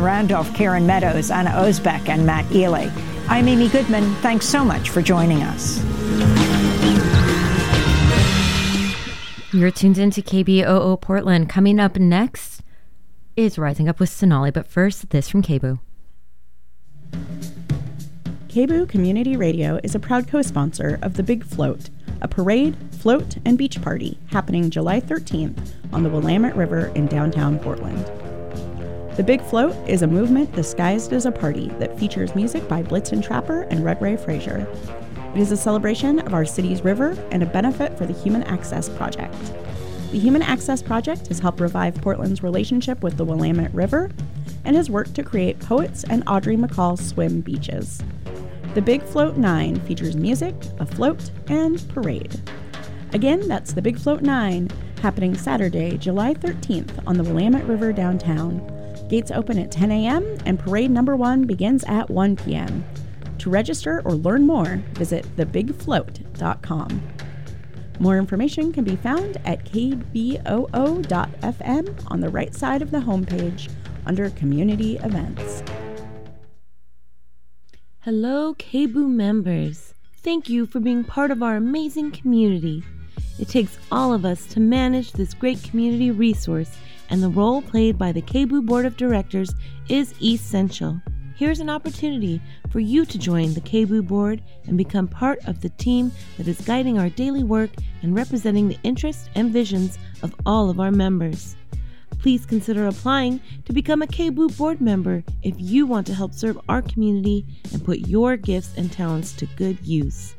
John Randolph, Karen Meadows, Anna Osbeck, and Matt Ely. I'm Amy Goodman. Thanks so much for joining us. You're tuned into KBOO Portland. Coming up next is Rising Up with Sonali, but first, this from KBOO. KBOO Community Radio is a proud co sponsor of the Big Float, a parade, float, and beach party happening July 13th on the Willamette River in downtown Portland. The Big Float is a movement disguised as a party that features music by Blitzen Trapper and Redray Frazier. It is a celebration of our city's river and a benefit for the Human Access Project. The Human Access Project has helped revive Portland's relationship with the Willamette River and has worked to create Poets and Audrey McCall swim beaches. The Big Float 9 features music, a float, and parade. Again, that's the Big Float 9, happening Saturday, July 13th on the Willamette River downtown. Gates open at 10 a.m. and parade number one begins at 1 p.m. To register or learn more, visit thebigfloat.com. More information can be found at kboo.fm on the right side of the homepage under Community Events. Hello, KBOO members. Thank you for being part of our amazing community. It takes all of us to manage this great community resource, and the role played by the KBOO Board of Directors is essential. Here's an opportunity for you to join the KBOO board and become part of the team that is guiding our daily work and representing the interests and visions of all of our members. Please consider applying to become a KBOO board member if you want to help serve our community and put your gifts and talents to good use.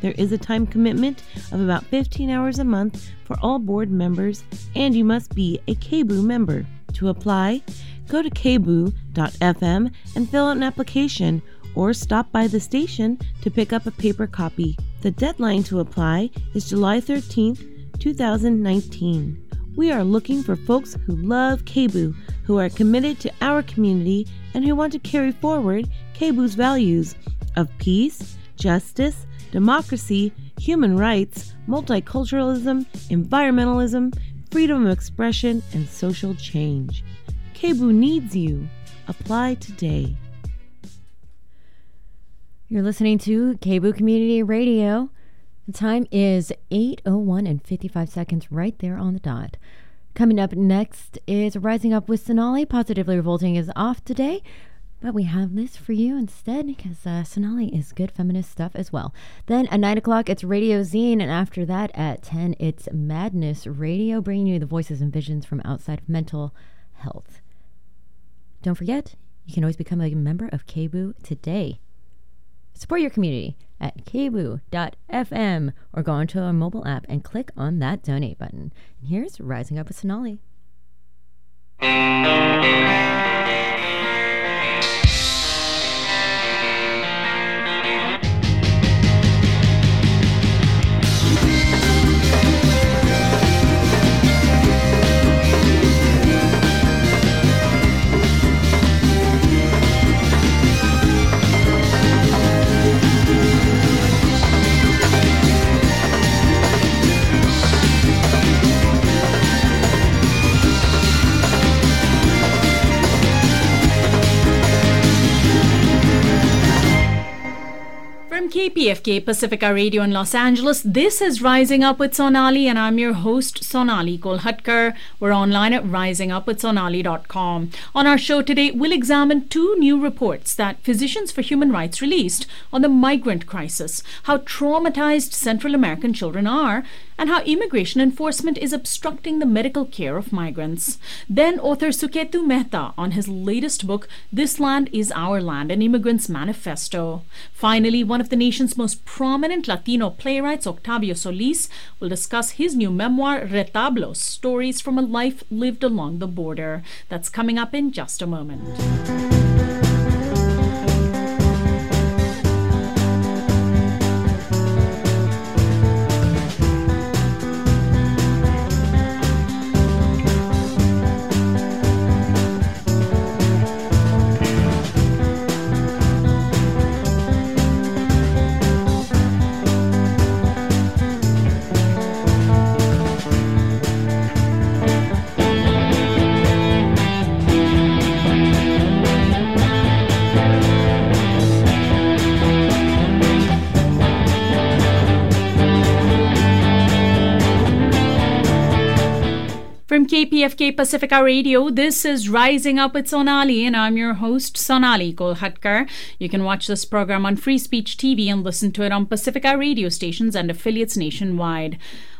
There is a time commitment of about 15 hours a month for all board members, and you must be a KBOO member. To apply, go to kboo.fm and fill out an application or stop by the station to pick up a paper copy. The deadline to apply is July 13th, 2019. We are looking for folks who love KBOO, who are committed to our community, and who want to carry forward KBOO's values of peace, justice, democracy, human rights, multiculturalism, environmentalism, freedom of expression, and social change. KBOO needs you. Apply today. You're listening to KBOO Community Radio. The time is 8.01 and 55 seconds right there on the dot. Coming up next is Rising Up with Sonali. Positively Revolting is off today, but we have this for you instead because uh, Sonali is good feminist stuff as well. Then at 9 o'clock, it's Radio Zine, and after that at 10, it's Madness Radio, bringing you the voices and visions from outside of mental health. Don't forget, you can always become a member of KBOO today. Support your community at kboo.fm or go onto our mobile app and click on that donate button. And here's Rising Up with Sonali. KPFK Pacifica Radio in Los Angeles, this is Rising Up with Sonali, and I'm your host, Sonali Kolhatkar. We're online at risingupwithsonali.com. On our show today, we'll examine two new reports that Physicians for Human Rights released on the migrant crisis, how traumatized Central American children are, and how immigration enforcement is obstructing the medical care of migrants. Then author Suketu Mehta on his latest book, This Land is Our Land, an Immigrant's Manifesto. Finally, one of the nation's most prominent Latino playwrights, Octavio Solis, will discuss his new memoir, Retablos Stories from a Life Lived Along the Border. That's coming up in just a moment. KPFK Pacifica Radio, this is Rising Up with Sonali, and I'm your host, Sonali Kolhatkar. You can watch this program on Free Speech TV and listen to it on Pacifica radio stations and affiliates nationwide.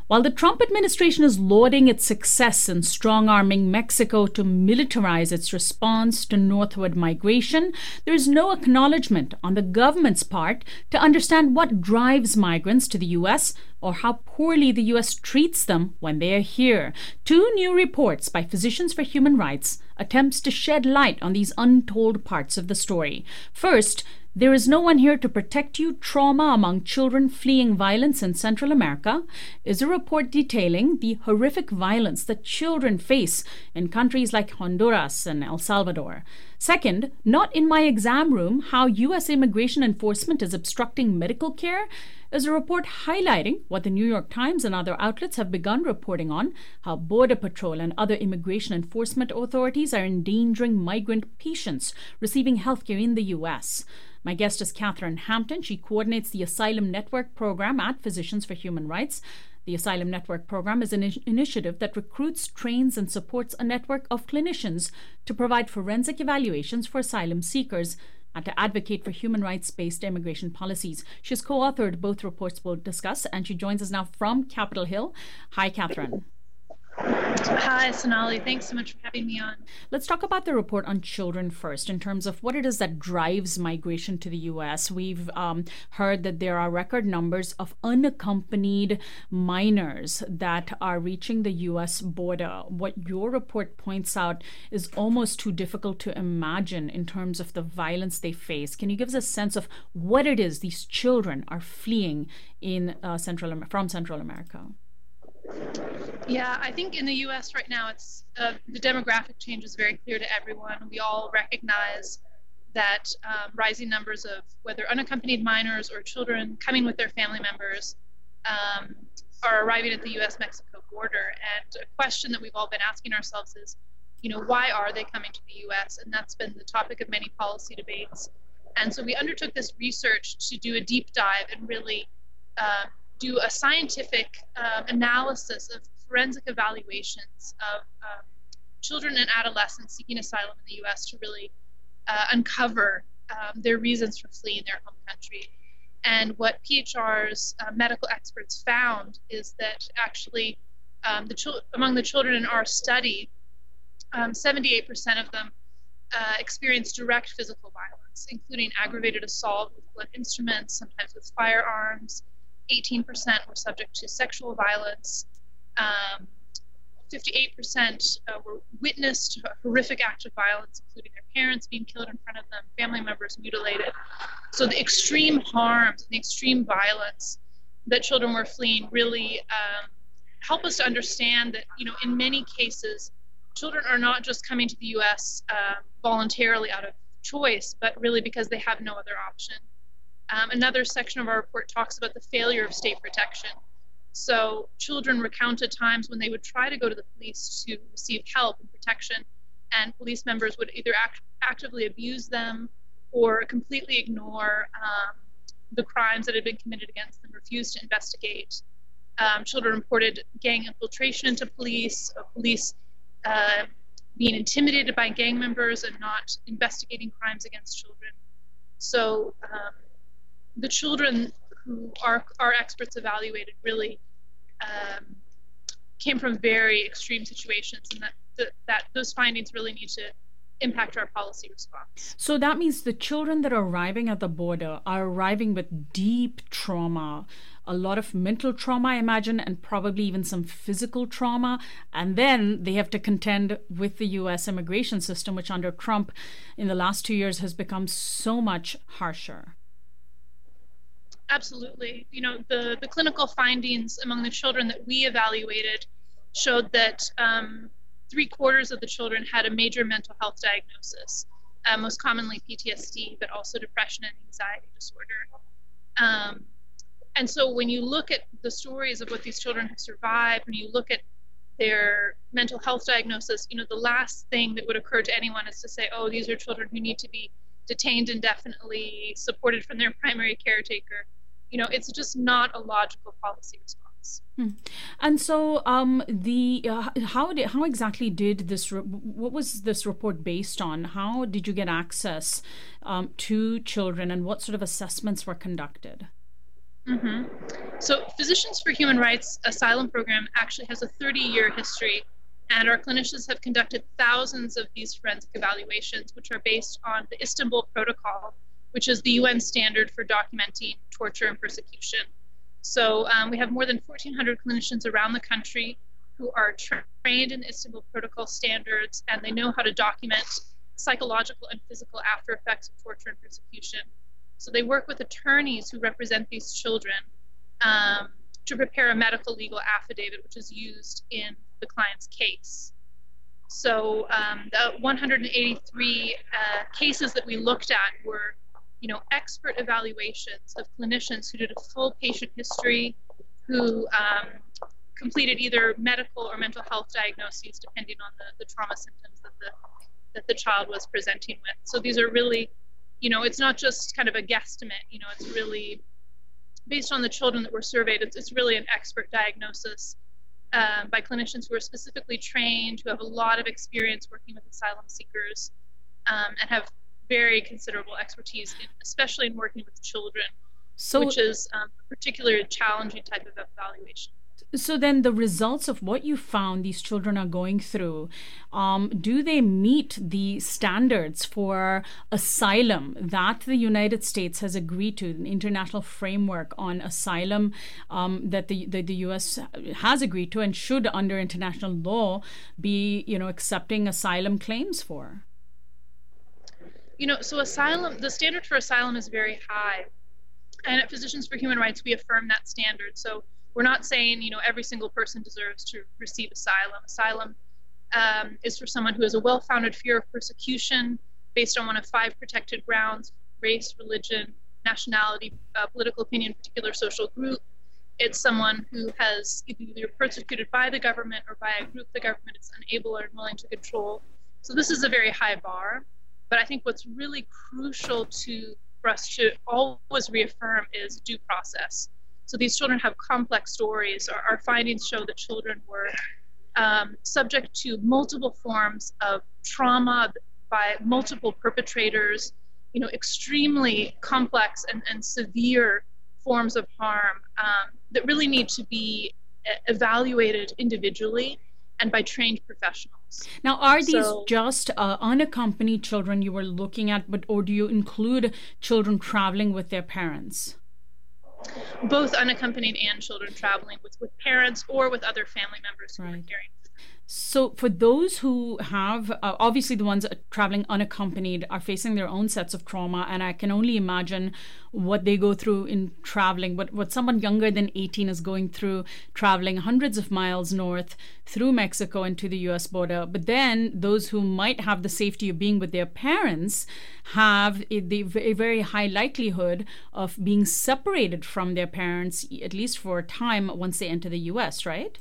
While the Trump administration is lauding its success in strong arming Mexico to militarize its response to northward migration, there is no acknowledgement on the government's part to understand what drives migrants to the U.S. or how poorly the U.S. treats them when they are here. Two new reports by Physicians for Human Rights attempts to shed light on these untold parts of the story. First, there is no one here to protect you. Trauma among children fleeing violence in Central America is a report detailing the horrific violence that children face in countries like Honduras and El Salvador. Second, not in my exam room, how U.S. immigration enforcement is obstructing medical care is a report highlighting what the New York Times and other outlets have begun reporting on how Border Patrol and other immigration enforcement authorities are endangering migrant patients receiving health care in the U.S. My guest is Catherine Hampton. She coordinates the Asylum Network program at Physicians for Human Rights. The Asylum Network program is an in- initiative that recruits, trains, and supports a network of clinicians to provide forensic evaluations for asylum seekers and to advocate for human rights based immigration policies. She's co authored both reports we'll discuss, and she joins us now from Capitol Hill. Hi, Catherine. Hi, Sonali. Thanks so much for having me on. Let's talk about the report on children first, in terms of what it is that drives migration to the U.S. We've um, heard that there are record numbers of unaccompanied minors that are reaching the U.S. border. What your report points out is almost too difficult to imagine in terms of the violence they face. Can you give us a sense of what it is these children are fleeing in uh, Central from Central America? Yeah, I think in the U.S. right now, it's uh, the demographic change is very clear to everyone. We all recognize that um, rising numbers of whether unaccompanied minors or children coming with their family members um, are arriving at the U.S.-Mexico border. And a question that we've all been asking ourselves is, you know, why are they coming to the U.S.? And that's been the topic of many policy debates. And so we undertook this research to do a deep dive and really uh, do a scientific um, analysis of forensic evaluations of um, children and adolescents seeking asylum in the U.S. to really uh, uncover um, their reasons for fleeing their home country. And what PHR's uh, medical experts found is that actually, um, the among the children in our study, 78% um, of them uh, experienced direct physical violence, including aggravated assault with blunt instruments, sometimes with firearms, 18% were subject to sexual violence. Um, 58% uh, were witnessed a horrific acts of violence, including their parents being killed in front of them, family members mutilated. So the extreme harms and the extreme violence that children were fleeing really um, help us to understand that, you know, in many cases, children are not just coming to the U.S. Uh, voluntarily out of choice, but really because they have no other option. Um, another section of our report talks about the failure of state protection. So children recounted times when they would try to go to the police to receive help and protection, and police members would either act, actively abuse them or completely ignore um, the crimes that had been committed against them, refuse to investigate. Um, children reported gang infiltration into police, police uh, being intimidated by gang members and not investigating crimes against children. So um, the children who our, our experts evaluated really um, came from very extreme situations, and that, that, that those findings really need to impact our policy response. So that means the children that are arriving at the border are arriving with deep trauma, a lot of mental trauma, I imagine, and probably even some physical trauma. And then they have to contend with the US immigration system, which under Trump in the last two years has become so much harsher. Absolutely. You know, the, the clinical findings among the children that we evaluated showed that um, three quarters of the children had a major mental health diagnosis, uh, most commonly PTSD, but also depression and anxiety disorder. Um, and so when you look at the stories of what these children have survived, when you look at their mental health diagnosis, you know, the last thing that would occur to anyone is to say, oh, these are children who need to be detained indefinitely, supported from their primary caretaker you know, it's just not a logical policy response. Hmm. And so, um, the uh, how did how exactly did this? Re- what was this report based on? How did you get access um, to children, and what sort of assessments were conducted? Mm-hmm. So, Physicians for Human Rights Asylum Program actually has a 30 year history, and our clinicians have conducted thousands of these forensic evaluations, which are based on the Istanbul Protocol, which is the UN standard for documenting torture and persecution. So, um, we have more than 1,400 clinicians around the country who are tra- trained in Istanbul Protocol standards and they know how to document psychological and physical after effects of torture and persecution. So they work with attorneys who represent these children um, to prepare a medical legal affidavit, which is used in the client's case. So um, the 183 uh, cases that we looked at were, you know, expert evaluations of clinicians who did a full patient history, who um, completed either medical or mental health diagnoses depending on the, the trauma symptoms that the that the child was presenting with. So these are really you know, it's not just kind of a guesstimate. You know, it's really based on the children that were surveyed. It's, it's really an expert diagnosis um, by clinicians who are specifically trained, who have a lot of experience working with asylum seekers, um, and have very considerable expertise, in, especially in working with children, so, which is um, a particularly challenging type of evaluation. So then the results of what you found these children are going through um, do they meet the standards for asylum that the united states has agreed to an international framework on asylum um, that the, the, the us has agreed to and should under international law be you know accepting asylum claims for you know so asylum the standard for asylum is very high and at physicians for human rights we affirm that standard so we're not saying you know every single person deserves to receive asylum. Asylum um, is for someone who has a well-founded fear of persecution based on one of five protected grounds: race, religion, nationality, uh, political opinion, particular social group. It's someone who has either persecuted by the government or by a group the government is unable or unwilling to control. So this is a very high bar. But I think what's really crucial to for us to always reaffirm is due process. So these children have complex stories. Our, our findings show that children were um, subject to multiple forms of trauma by multiple perpetrators, you know, extremely complex and, and severe forms of harm um, that really need to be evaluated individually and by trained professionals. Now, are these so, just uh, unaccompanied children you were looking at, but or do you include children traveling with their parents? both unaccompanied and children traveling with, with parents or with other family members who right. are caring so, for those who have, uh, obviously, the ones traveling unaccompanied are facing their own sets of trauma, and I can only imagine what they go through in traveling. What what someone younger than 18 is going through traveling hundreds of miles north through Mexico into the U.S. border. But then those who might have the safety of being with their parents have a, a very high likelihood of being separated from their parents, at least for a time, once they enter the U.S. Right?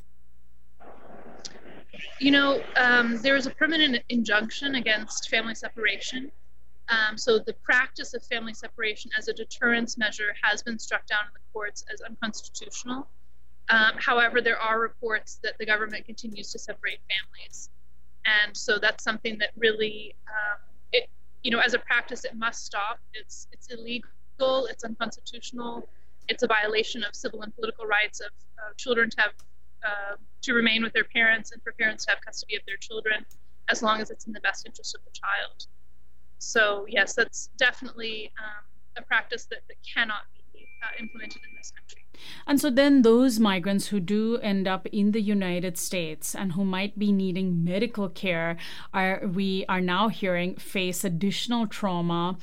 You know, um, there is a permanent injunction against family separation. Um, so the practice of family separation as a deterrence measure has been struck down in the courts as unconstitutional. Um, however, there are reports that the government continues to separate families, and so that's something that really, um, it, you know, as a practice, it must stop. It's it's illegal. It's unconstitutional. It's a violation of civil and political rights of uh, children to have uh, to remain with their parents and for parents to have custody of their children as long as it's in the best interest of the child. So, yes, that's definitely um, a practice that, that cannot be uh, implemented in this country. And so then those migrants who do end up in the United States and who might be needing medical care are we are now hearing face additional trauma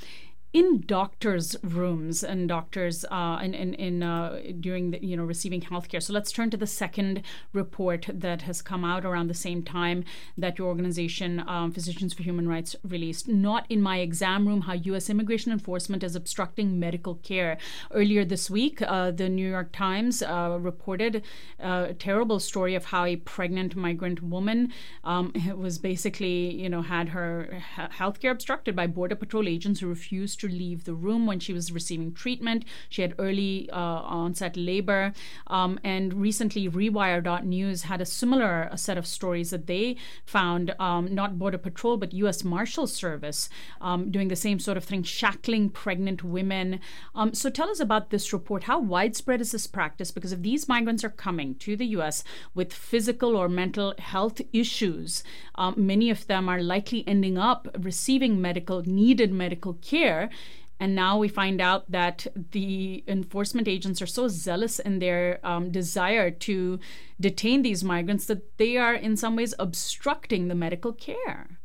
in doctors' rooms and doctors uh, in in, in uh, during the, you know receiving healthcare. So let's turn to the second report that has come out around the same time that your organization, um, Physicians for Human Rights, released. Not in my exam room: How U.S. immigration enforcement is obstructing medical care. Earlier this week, uh, the New York Times uh, reported a terrible story of how a pregnant migrant woman um, was basically you know had her healthcare obstructed by border patrol agents who refused to leave the room when she was receiving treatment. She had early uh, onset labor. Um, and recently, Rewire.news had a similar set of stories that they found um, not Border Patrol, but U.S. Marshal Service um, doing the same sort of thing, shackling pregnant women. Um, so tell us about this report. How widespread is this practice? Because if these migrants are coming to the U.S. with physical or mental health issues, um, many of them are likely ending up receiving medical, needed medical care. And now we find out that the enforcement agents are so zealous in their um, desire to detain these migrants that they are, in some ways, obstructing the medical care.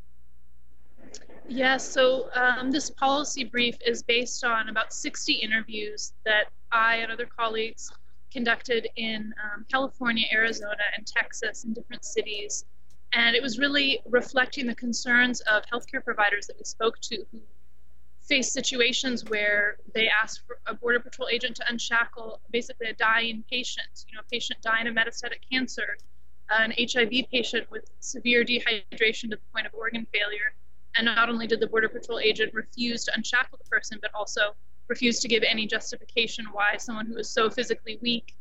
Yes, so um, this policy brief is based on about 60 interviews that I and other colleagues conducted in um, California, Arizona, and Texas in different cities. And it was really reflecting the concerns of healthcare providers that we spoke to who face situations where they ask a Border Patrol agent to unshackle basically a dying patient, you know, a patient dying of metastatic cancer, an HIV patient with severe dehydration to the point of organ failure. And not only did the Border Patrol agent refuse to unshackle the person, but also refused to give any justification why someone who is so physically weak,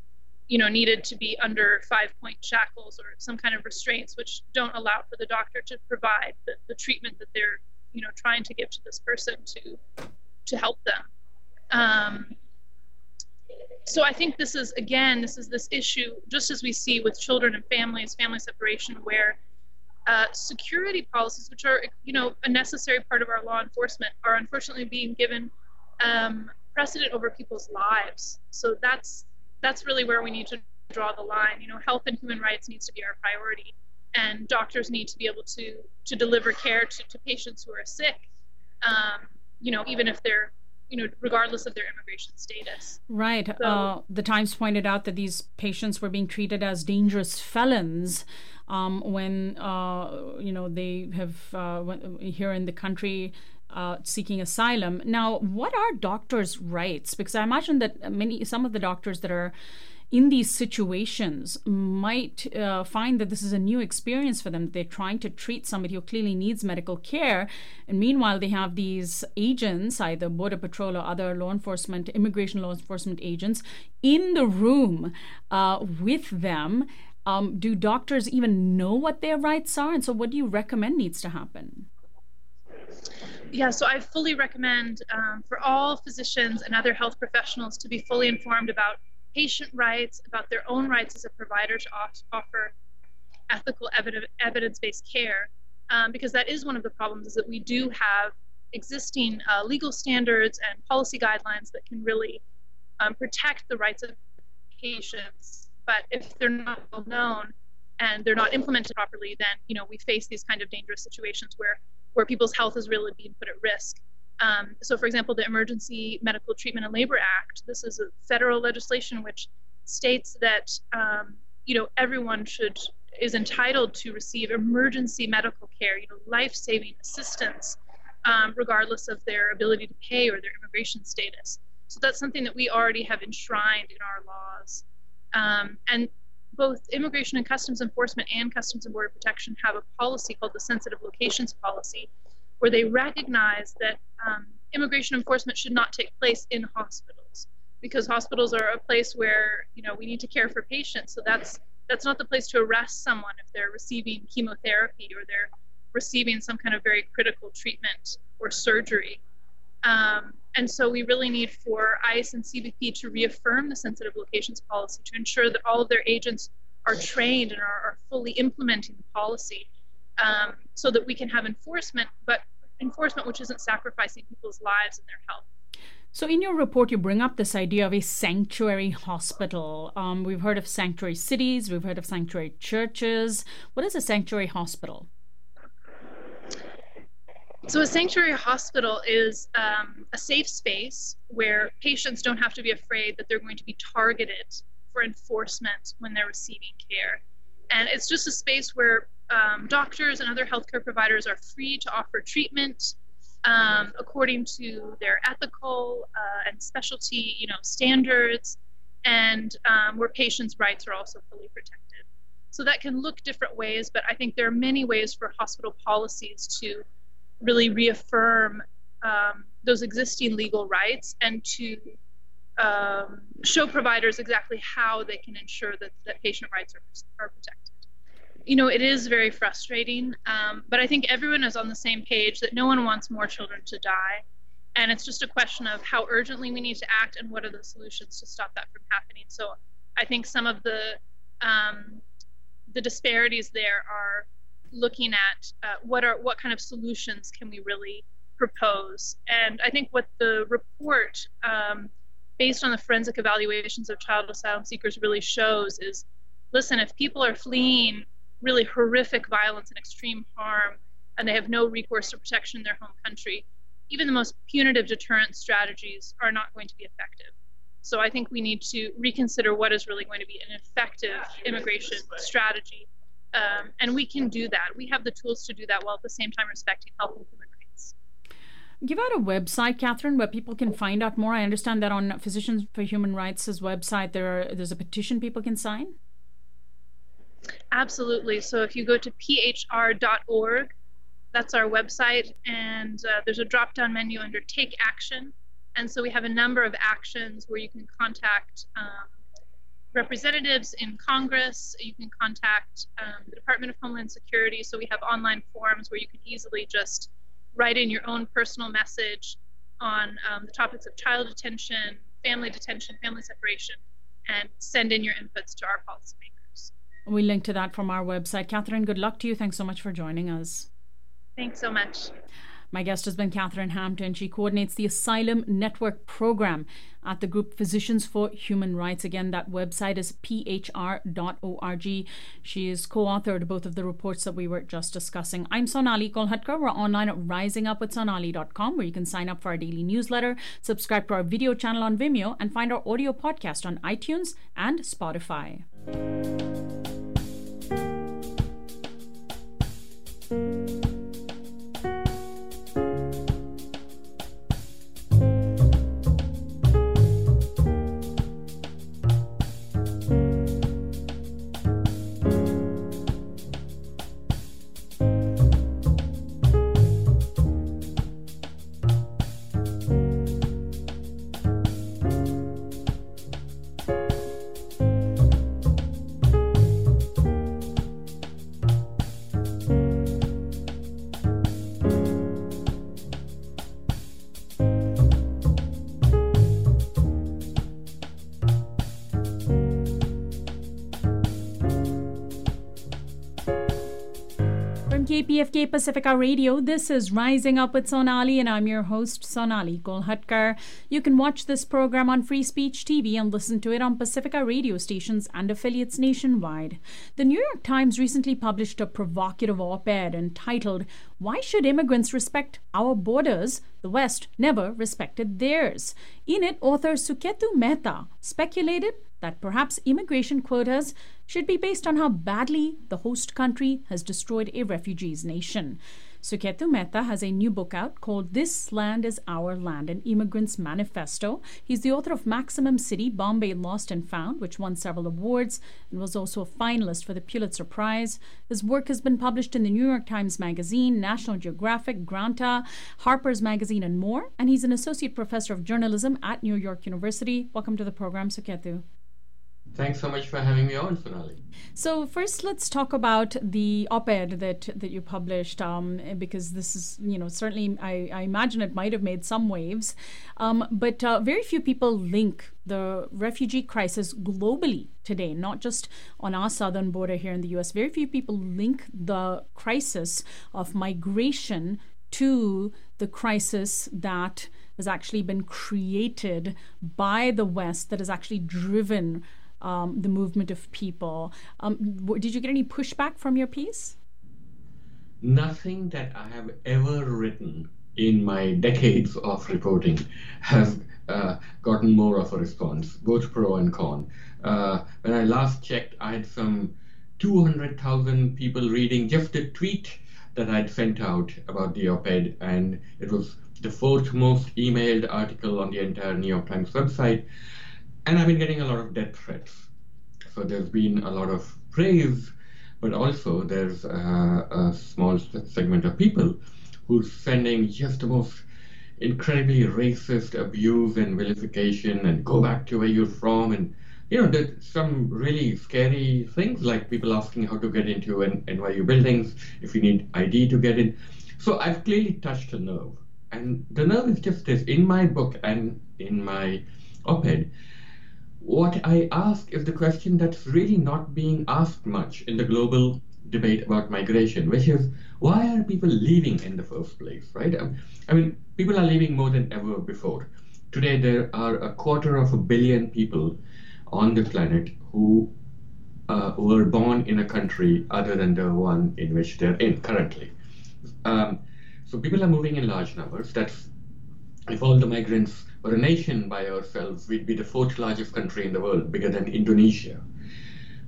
you know, needed to be under five point shackles or some kind of restraints, which don't allow for the doctor to provide the, the treatment that they're you know trying to give to this person to to help them. Um, so i think this is again this is this issue just as we see with children and families family separation where uh, security policies which are you know a necessary part of our law enforcement are unfortunately being given um, precedent over people's lives. So that's that's really where we need to draw the line. You know health and human rights needs to be our priority and doctors need to be able to to deliver care to, to patients who are sick um, you know even if they're you know regardless of their immigration status right so, uh, the times pointed out that these patients were being treated as dangerous felons um, when uh, you know they have uh, here in the country uh, seeking asylum. Now, what are doctors' rights? Because I imagine that many, some of the doctors that are in these situations might uh, find that this is a new experience for them. They're trying to treat somebody who clearly needs medical care. And meanwhile, they have these agents, either Border Patrol or other law enforcement, immigration law enforcement agents, in the room uh, with them. Um, do doctors even know what their rights are? And so, what do you recommend needs to happen? Yeah, so I fully recommend um, for all physicians and other health professionals to be fully informed about patient rights, about their own rights as a provider to offer ethical evidence-based care, um, because that is one of the problems is that we do have existing uh, legal standards and policy guidelines that can really um, protect the rights of patients. But if they're not well known and they're not implemented properly, then you know we face these kind of dangerous situations where where people's health is really being put at risk. Um, so, for example, the Emergency Medical Treatment and Labor Act. This is a federal legislation which states that um, you know everyone should is entitled to receive emergency medical care, you know, life-saving assistance, um, regardless of their ability to pay or their immigration status. So that's something that we already have enshrined in our laws. Um, and both Immigration and Customs Enforcement and Customs and Border Protection have a policy called the Sensitive Locations Policy, where they recognize that um, immigration enforcement should not take place in hospitals. Because hospitals are a place where you know we need to care for patients so that's that's not the place to arrest someone if they're receiving chemotherapy or they're receiving some kind of very critical treatment or surgery. Um, and so we really need for ICE and CBP to reaffirm the sensitive locations policy to ensure that all of their agents are trained and are, are fully implementing the policy um, so that we can have enforcement, but enforcement which isn't sacrificing people's lives and their health. So, in your report, you bring up this idea of a sanctuary hospital. Um, we've heard of sanctuary cities, we've heard of sanctuary churches. What is a sanctuary hospital? So, a sanctuary hospital is um, a safe space where patients don't have to be afraid that they're going to be targeted for enforcement when they're receiving care. And it's just a space where um, doctors and other healthcare providers are free to offer treatment um, according to their ethical uh, and specialty, you know, standards, and um, where patients' rights are also fully protected. So that can look different ways, but I think there are many ways for hospital policies to really reaffirm um, those existing legal rights and to um, show providers exactly how they can ensure that, that patient rights are, are protected. You know, it is very frustrating, um, but I think everyone is on the same page that no one wants more children to die. And it's just a question of how urgently we need to act and what are the solutions to stop that from happening. So I think some of the um, the disparities there are looking at uh, what are what kind of solutions can we really propose. And I think what the report, um, based on the forensic evaluations of child asylum seekers, really shows is listen, if people are fleeing really horrific violence and extreme harm and they have no recourse to protection in their home country, even the most punitive deterrent strategies are not going to be effective. So I think we need to reconsider what is really going to be an effective immigration strategy. Um, and we can do that. We have the tools to do that while at the same time respecting health and human rights. Give out a website, Catherine, where people can find out more. I understand that on Physicians for Human Rights' website, there are, there's a petition people can sign. Absolutely. So if you go to phr.org, that's our website, and uh, there's a drop down menu under Take Action. And so we have a number of actions where you can contact um, representatives in Congress, you can contact um, the Department of Homeland Security. So we have online forums where you can easily just write in your own personal message on um, the topics of child detention, family detention, family separation, and send in your inputs to our policymakers. We link to that from our website. Catherine, good luck to you. Thanks so much for joining us. Thanks so much. My guest has been Catherine Hampton. She coordinates the Asylum Network program at the group Physicians for Human Rights. Again, that website is phr.org. She is co authored both of the reports that we were just discussing. I'm Sonali Kolhatkar. We're online at risingupwithsonali.com where you can sign up for our daily newsletter, subscribe to our video channel on Vimeo, and find our audio podcast on iTunes and Spotify. KPFK Pacifica Radio. This is Rising Up with Sonali, and I'm your host, Sonali Kolhatkar. You can watch this program on Free Speech TV and listen to it on Pacifica radio stations and affiliates nationwide. The New York Times recently published a provocative op ed entitled, Why Should Immigrants Respect Our Borders? The West Never Respected Theirs. In it, author Suketu Mehta speculated that perhaps immigration quotas should be based on how badly the host country has destroyed a refugees nation. Suketu Mehta has a new book out called This Land is Our Land, an Immigrant's Manifesto. He's the author of Maximum City, Bombay Lost and Found, which won several awards and was also a finalist for the Pulitzer Prize. His work has been published in the New York Times Magazine, National Geographic, Granta, Harper's Magazine, and more. And he's an associate professor of journalism at New York University. Welcome to the program, Suketu. Thanks so much for having me on, Sonali. So first, let's talk about the op-ed that that you published, um, because this is, you know, certainly I, I imagine it might have made some waves, um, but uh, very few people link the refugee crisis globally today, not just on our southern border here in the U.S. Very few people link the crisis of migration to the crisis that has actually been created by the West, that has actually driven um, the movement of people. Um, did you get any pushback from your piece? Nothing that I have ever written in my decades of reporting has uh, gotten more of a response, both pro and con. Uh, when I last checked, I had some 200,000 people reading just a tweet that I'd sent out about the op ed, and it was the fourth most emailed article on the entire New York Times website and I've been getting a lot of death threats. So there's been a lot of praise, but also there's a, a small segment of people who's sending just the most incredibly racist abuse and vilification and go back to where you're from and you know there's some really scary things like people asking how to get into N- NYU buildings if you need ID to get in. So I've clearly touched a nerve. And the nerve is just this in my book and in my op ed. What I ask is the question that's really not being asked much in the global debate about migration, which is why are people leaving in the first place, right? Um, I mean, people are leaving more than ever before. Today, there are a quarter of a billion people on the planet who uh, were born in a country other than the one in which they're in currently. Um, so people are moving in large numbers. That's if all the migrants were a nation by ourselves, we'd be the fourth largest country in the world, bigger than Indonesia.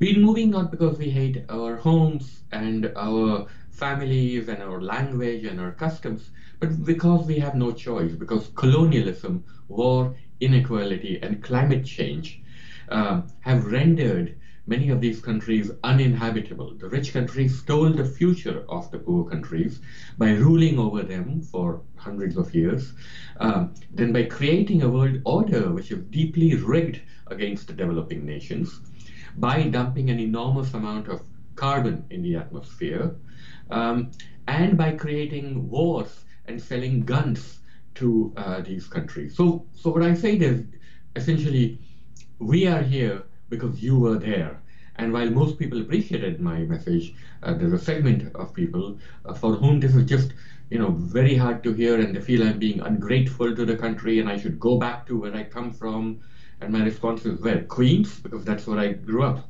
We're moving not because we hate our homes and our families and our language and our customs, but because we have no choice, because colonialism, war, inequality, and climate change uh, have rendered many of these countries uninhabitable. The rich countries stole the future of the poor countries by ruling over them for hundreds of years, um, then by creating a world order which is deeply rigged against the developing nations, by dumping an enormous amount of carbon in the atmosphere, um, and by creating wars and selling guns to uh, these countries. So, so what I say is essentially, we are here because you were there. And while most people appreciated my message, uh, there's a segment of people uh, for whom this is just, you know, very hard to hear, and they feel I'm being ungrateful to the country, and I should go back to where I come from. And my response is, well, Queens, because that's where I grew up.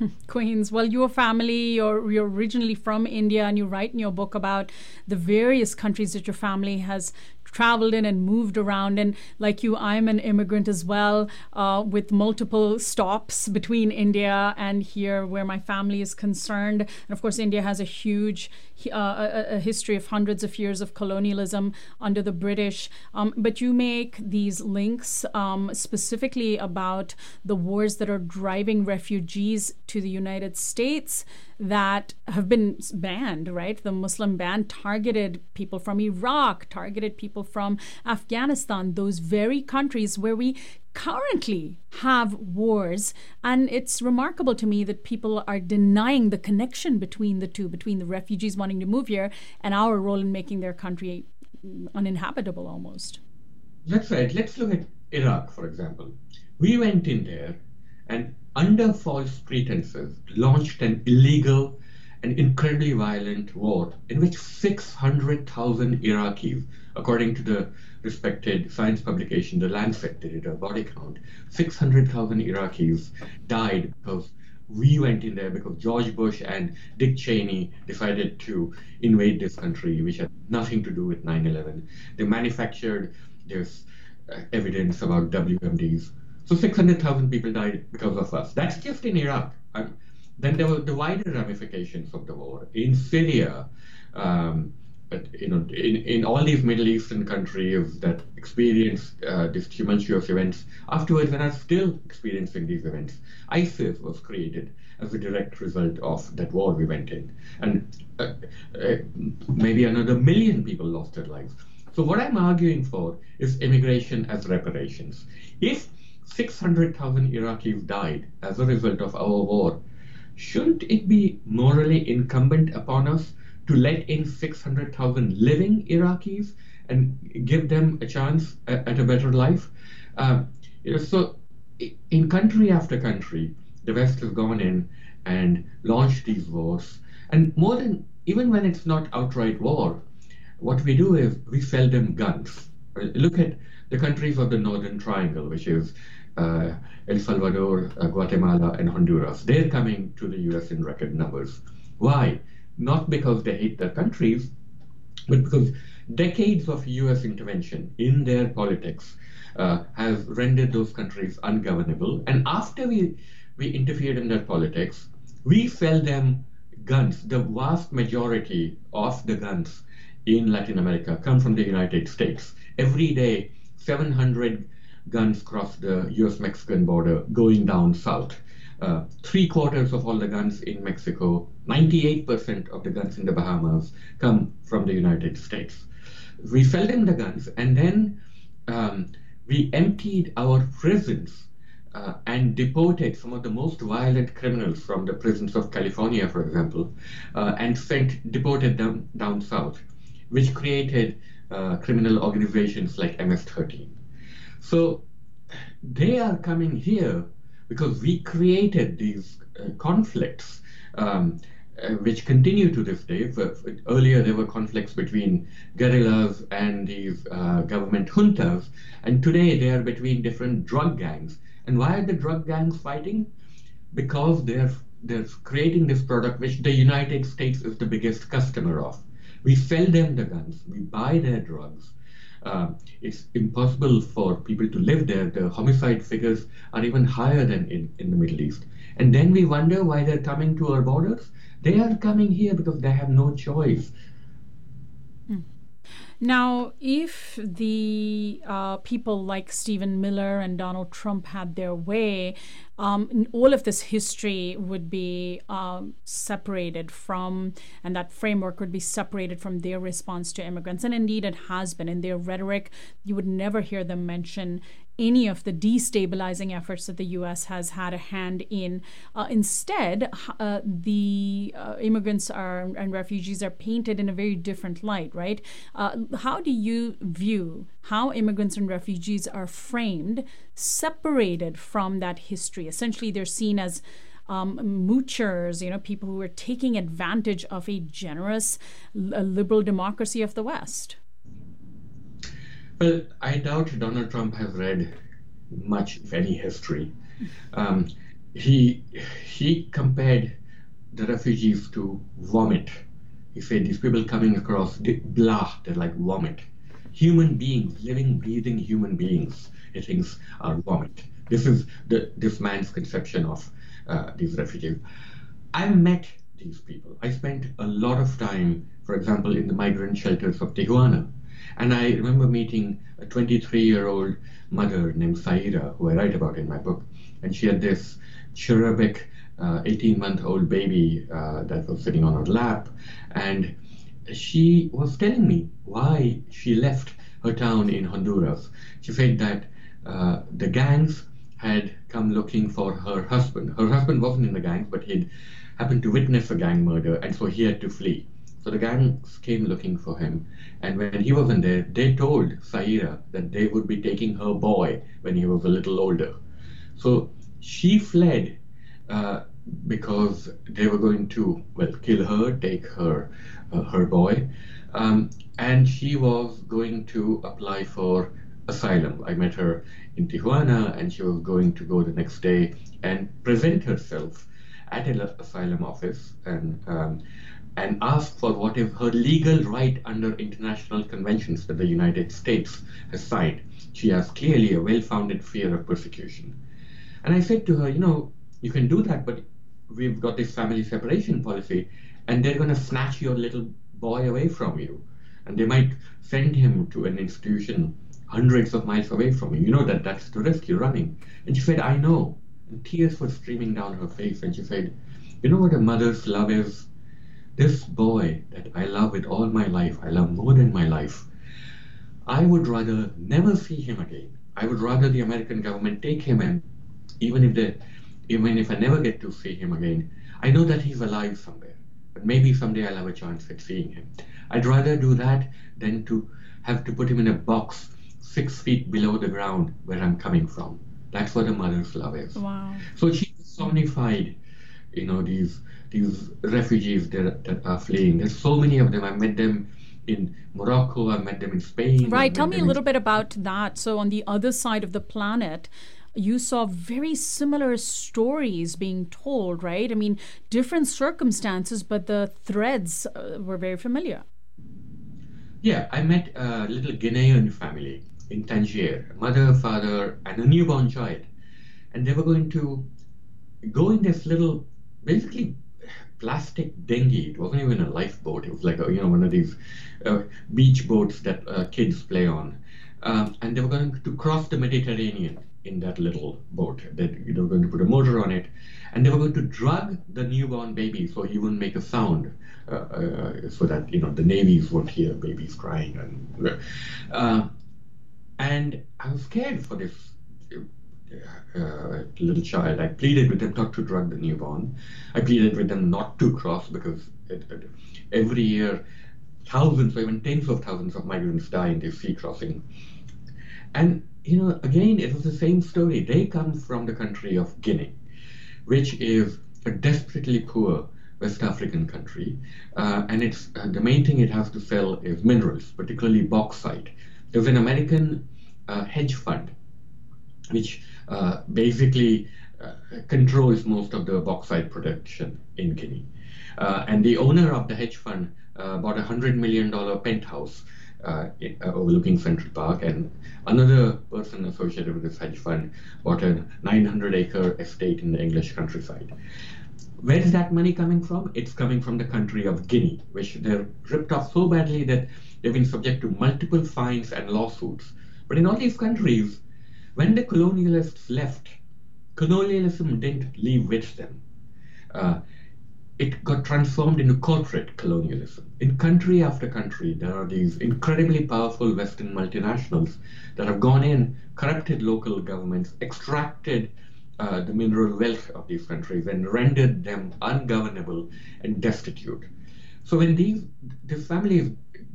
Queens. Well, your family, you're, you're originally from India, and you write in your book about the various countries that your family has traveled in and moved around. And like you, I'm an immigrant as well, uh, with multiple stops between India and here where my family is concerned. And of course, India has a huge uh, a, a, history of hundreds of years of colonialism under the British. Um, but you make these links um, specifically about the wars that are driving refugees to the United States that have been banned, right? The Muslim ban targeted people from Iraq, targeted people from Afghanistan, those very countries where we currently have wars. And it's remarkable to me that people are denying the connection between the two, between the refugees wanting to move here and our role in making their country uninhabitable almost. That's right. Let's look at Iraq, for example. We went in there and under false pretenses, launched an illegal and incredibly violent war in which 600,000 Iraqis, according to the respected science publication, The Lancet, did a body count, 600,000 Iraqis died because we went in there because George Bush and Dick Cheney decided to invade this country, which had nothing to do with 9 11. They manufactured this uh, evidence about WMDs so 600,000 people died because of us. That's just in Iraq. Um, then there were the wider ramifications of the war in Syria. Um, but, you know, in, in all these Middle Eastern countries that experienced uh, these tumultuous events, afterwards, and are still experiencing these events, ISIS was created as a direct result of that war we went in. And uh, uh, maybe another million people lost their lives. So, what I'm arguing for is immigration as reparations. If 600,000 Iraqis died as a result of our war. Shouldn't it be morally incumbent upon us to let in 600,000 living Iraqis and give them a chance at, a better life? Uh, you know, so in country after country, the West has gone in and launched these wars. And more than, even when it's not outright war, what we do is we sell them guns. Look at the countries of the Northern Triangle, which is uh, El Salvador, uh, Guatemala, and Honduras. They're coming to the US in record numbers. Why? Not because they hate their countries, but because decades of US intervention in their politics uh, have rendered those countries ungovernable. And after we, we interfered in their politics, we sell them guns. The vast majority of the guns in Latin America come from the United States. Every day, 700 guns cross the US Mexican border going down south. Uh, three quarters of all the guns in Mexico, 98% of the guns in the Bahamas come from the United States. we fell them the guns, and then um, we emptied our prisons uh, and deported some of the most violent criminals from the prisons of California, for example, uh, and sent deported them down south, which created uh, criminal organizations like MS-13. So they are coming here because we created these uh, conflicts. Um, uh, which continue to this day. Earlier, there were conflicts between guerrillas and these uh, government juntas, and today they are between different drug gangs. And why are the drug gangs fighting? Because they're they're creating this product which the United States is the biggest customer of. We sell them the guns, we buy their drugs. Uh, it's impossible for people to live there. The homicide figures are even higher than in, in the Middle East. And then we wonder why they're coming to our borders. They are coming here because they have no choice. Now, if the uh, people like Stephen Miller and Donald Trump had their way, um, all of this history would be um, separated from, and that framework would be separated from their response to immigrants. And indeed, it has been. In their rhetoric, you would never hear them mention any of the destabilizing efforts that the U.S. has had a hand in. Uh, instead, uh, the uh, immigrants are and refugees are painted in a very different light, right? Uh, how do you view how immigrants and refugees are framed, separated from that history? Essentially, they're seen as um, moochers, you know, people who are taking advantage of a generous, liberal democracy of the West. Well, I doubt Donald Trump has read much, of any history. Um, he he compared the refugees to vomit. He said these people coming across, blah, they're like vomit. Human beings, living, breathing human beings, he thinks are vomit. This is the, this man's conception of uh, these refugees. I met these people. I spent a lot of time, for example, in the migrant shelters of Tijuana. And I remember meeting a 23 year old mother named Saira, who I write about in my book. And she had this cherubic 18 uh, month old baby uh, that was sitting on her lap. And she was telling me why she left her town in Honduras. She said that uh, the gangs had come looking for her husband. Her husband wasn't in the gang, but he'd happened to witness a gang murder, and so he had to flee. So the gangs came looking for him. And when he wasn't there, they told Saira that they would be taking her boy when he was a little older. So she fled uh, because they were going to, well, kill her, take her, uh, her boy. Um, and she was going to apply for asylum. I met her in Tijuana, and she was going to go the next day and present herself at an asylum office. And um, and ask for what is her legal right under international conventions that the United States has signed. She has clearly a well founded fear of persecution. And I said to her, you know, you can do that, but we've got this family separation policy, and they're going to snatch your little boy away from you. And they might send him to an institution hundreds of miles away from you. You know that that's the risk you're running. And she said, I know. And tears were streaming down her face. And she said, You know what a mother's love is? This boy that I love with all my life, I love more than my life, I would rather never see him again. I would rather the American government take him and even if they, even if I never get to see him again, I know that he's alive somewhere. But maybe someday I'll have a chance at seeing him. I'd rather do that than to have to put him in a box six feet below the ground where I'm coming from. That's what a mother's love is. Wow. So she personified, you know, these these refugees that, that are fleeing. There's so many of them. I met them in Morocco. I met them in Spain. Right. Tell me a little bit about that. So on the other side of the planet, you saw very similar stories being told, right? I mean, different circumstances, but the threads uh, were very familiar. Yeah, I met a little Guinean family in Tangier, mother, father, and a newborn child. And they were going to go in this little, basically plastic dinghy. It wasn't even a lifeboat. It was like a, you know one of these uh, beach boats that uh, kids play on. Um, and they were going to cross the Mediterranean in that little boat. That they were going to put a motor on it, and they were going to drug the newborn baby so he wouldn't make a sound uh, uh, so that you know the navies won't hear babies crying and uh, and I was scared for this uh, little child. I pleaded with them not to drug the newborn. I pleaded with them not to cross because it, it, every year thousands or even tens of thousands of migrants die in this sea crossing. And you know, again, it was the same story. They come from the country of Guinea, which is a desperately poor West African country, uh, and it's uh, the main thing it has to sell is minerals, particularly bauxite. There's an American uh, hedge fund, which uh, basically uh, controls most of the bauxite production in Guinea, uh, and the owner of the hedge fund bought a hundred million dollar penthouse. In, overlooking Central Park, and another person associated with this hedge fund bought a 900 acre estate in the English countryside. Where is that money coming from? It's coming from the country of Guinea, which they're ripped off so badly that they've been subject to multiple fines and lawsuits. But in all these countries, when the colonialists left, colonialism didn't leave with them. Uh, it got transformed into corporate colonialism. In country after country, there are these incredibly powerful Western multinationals that have gone in, corrupted local governments, extracted uh, the mineral wealth of these countries and rendered them ungovernable and destitute. So when these this family is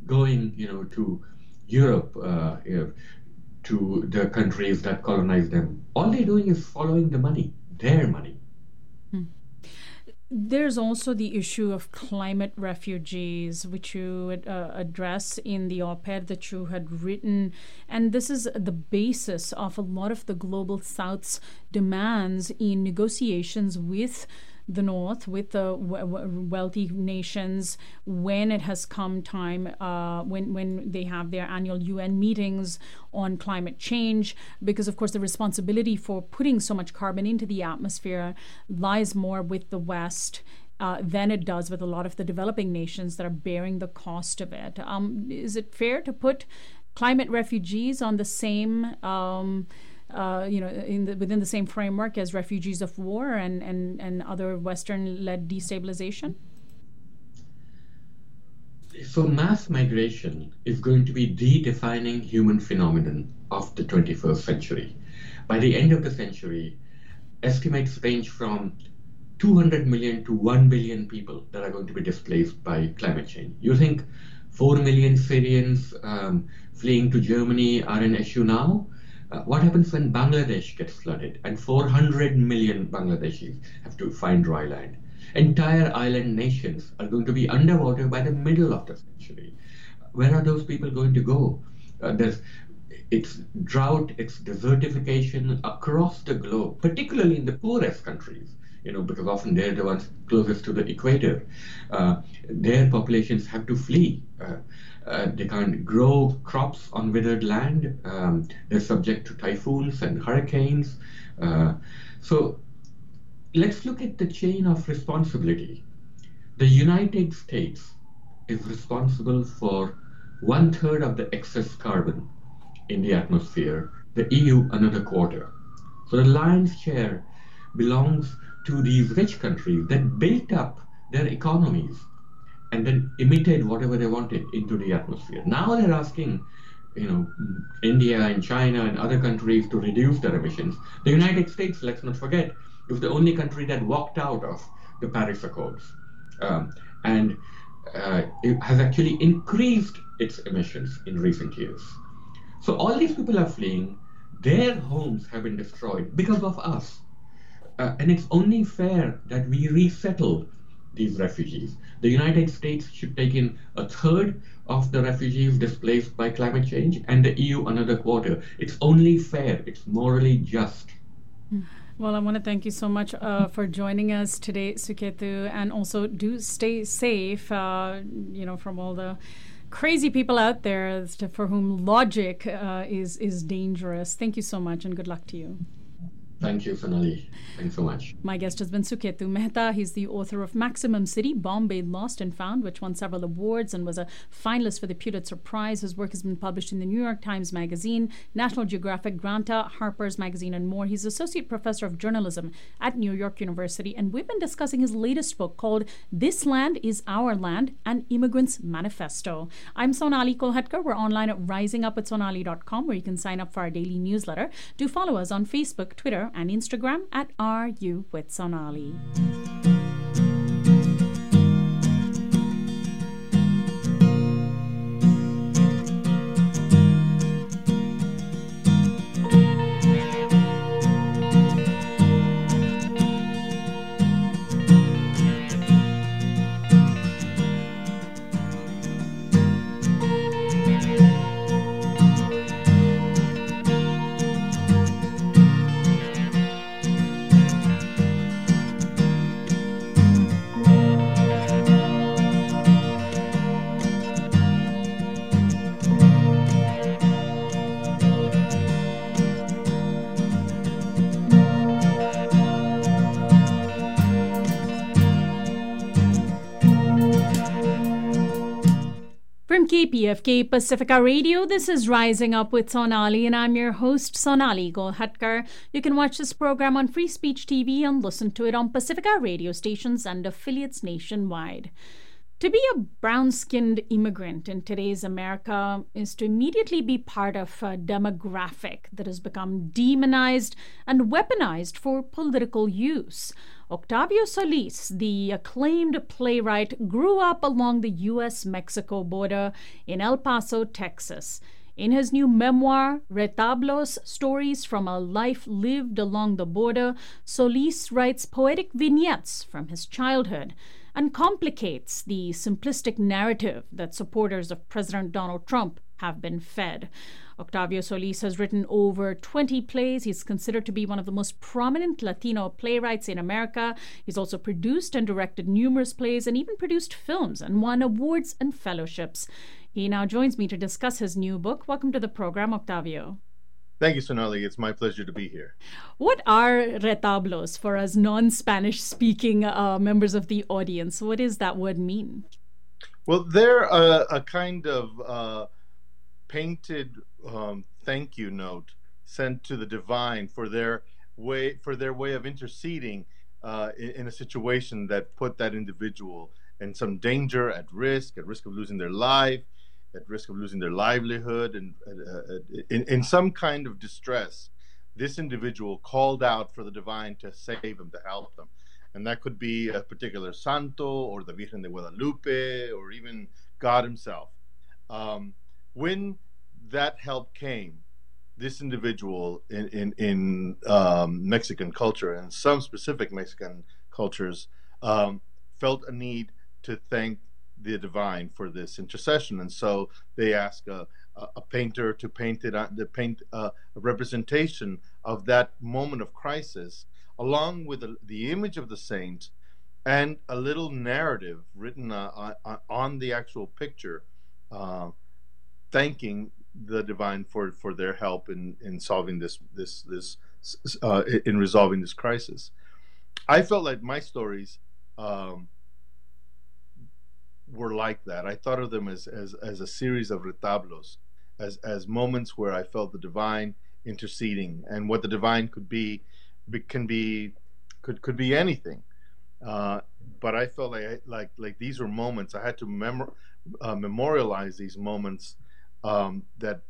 going, you know, to Europe, uh, you know, to the countries that colonized them, all they're doing is following the money, their money. There's also the issue of climate refugees, which you uh, address in the op ed that you had written. And this is the basis of a lot of the global south's demands in negotiations with the North, with the wealthy nations, when it has come time, uh, when when they have their annual UN meetings on climate change, because of course the responsibility for putting so much carbon into the atmosphere lies more with the West. Uh, than it does with a lot of the developing nations that are bearing the cost of it. Um, is it fair to put climate refugees on the same um, uh, you know, in the, within the same framework as refugees of war and, and, and other Western-led destabilization? So mass migration is going to be the defining human phenomenon of the 21st century. By the end of the century, estimates range from 200 million to 1 billion people that are going to be displaced by climate change. You think 4 million Syrians um, fleeing to Germany are an issue now? Uh, what happens when Bangladesh gets flooded and 400 million Bangladeshis have to find dry land? Entire island nations are going to be underwater by the middle of the century. Where are those people going to go? Uh, there's it's drought, it's desertification across the globe, particularly in the poorest countries you know, because often they're the ones closest to the equator. Uh, their populations have to flee. Uh, uh, they can't grow crops on withered land. Um, they're subject to typhoons and hurricanes. Uh, so let's look at the chain of responsibility. The United States is responsible for one third of the excess carbon in the atmosphere, the EU another quarter. So the lion's share belongs to these rich countries that built up their economies and then emitted whatever they wanted into the atmosphere. Now they're asking, you know, India and China and other countries to reduce their emissions. The United States, let's not forget, is the only country that walked out of the Paris Accords, um, and uh, has actually increased its emissions in recent years. So all these people are fleeing. Their homes have been destroyed because of us. Uh, and it's only fair that we resettle these refugees. The United States should take in a third of the refugees displaced by climate change and the EU another quarter. It's only fair, it's morally just. Well, I want to thank you so much uh, for joining us today, Suketu, and also do stay safe, uh, you know, from all the crazy people out there for whom logic uh, is is dangerous. Thank you so much, and good luck to you. Thank you, Sonali. Thanks so much. My guest has been Suketu Mehta. He's the author of Maximum City, Bombay Lost and Found, which won several awards and was a finalist for the Pulitzer Prize. His work has been published in the New York Times Magazine, National Geographic, Granta, Harper's Magazine, and more. He's Associate Professor of Journalism at New York University, and we've been discussing his latest book called This Land is Our Land An Immigrant's Manifesto. I'm Sonali Kolhatkar. We're online at risingupwithsonali.com where you can sign up for our daily newsletter. Do follow us on Facebook, Twitter, and Instagram at Are KPFK Pacifica Radio, this is Rising Up with Sonali, and I'm your host, Sonali Kolhatkar. You can watch this program on Free Speech TV and listen to it on Pacifica radio stations and affiliates nationwide. To be a brown skinned immigrant in today's America is to immediately be part of a demographic that has become demonized and weaponized for political use. Octavio Solis, the acclaimed playwright, grew up along the US Mexico border in El Paso, Texas. In his new memoir, Retablos Stories from a Life Lived Along the Border, Solis writes poetic vignettes from his childhood and complicates the simplistic narrative that supporters of President Donald Trump have been fed. Octavio Solis has written over 20 plays. He's considered to be one of the most prominent Latino playwrights in America. He's also produced and directed numerous plays and even produced films and won awards and fellowships. He now joins me to discuss his new book. Welcome to the program, Octavio. Thank you, Sonali. It's my pleasure to be here. What are retablos for us non Spanish speaking uh, members of the audience? What does that word mean? Well, they're a, a kind of uh, painted um, thank you note sent to the divine for their way for their way of interceding uh, in, in, a situation that put that individual in some danger, at risk, at risk of losing their life, at risk of losing their livelihood, and uh, uh in, in some kind of distress. This individual called out for the divine to save them, to help them. And that could be a particular santo or the Virgen de Guadalupe or even God Himself. Um, when that help came, this individual in in, in um, Mexican culture and some specific Mexican cultures um, felt a need to thank the divine for this intercession, and so they ask a, a painter to paint it on, to paint a, a representation of that moment of crisis, along with the, the image of the saint and a little narrative written uh, on, on the actual picture, uh, thanking the divine for for their help in in solving this this this uh, in resolving this crisis. I felt like my stories um, were like that. I thought of them as as as a series of retablos, as as moments where I felt the divine interceding, and what the divine could be, can be could could be anything. Uh, but I felt like like like these were moments I had to memor- uh, memorialize these moments um, that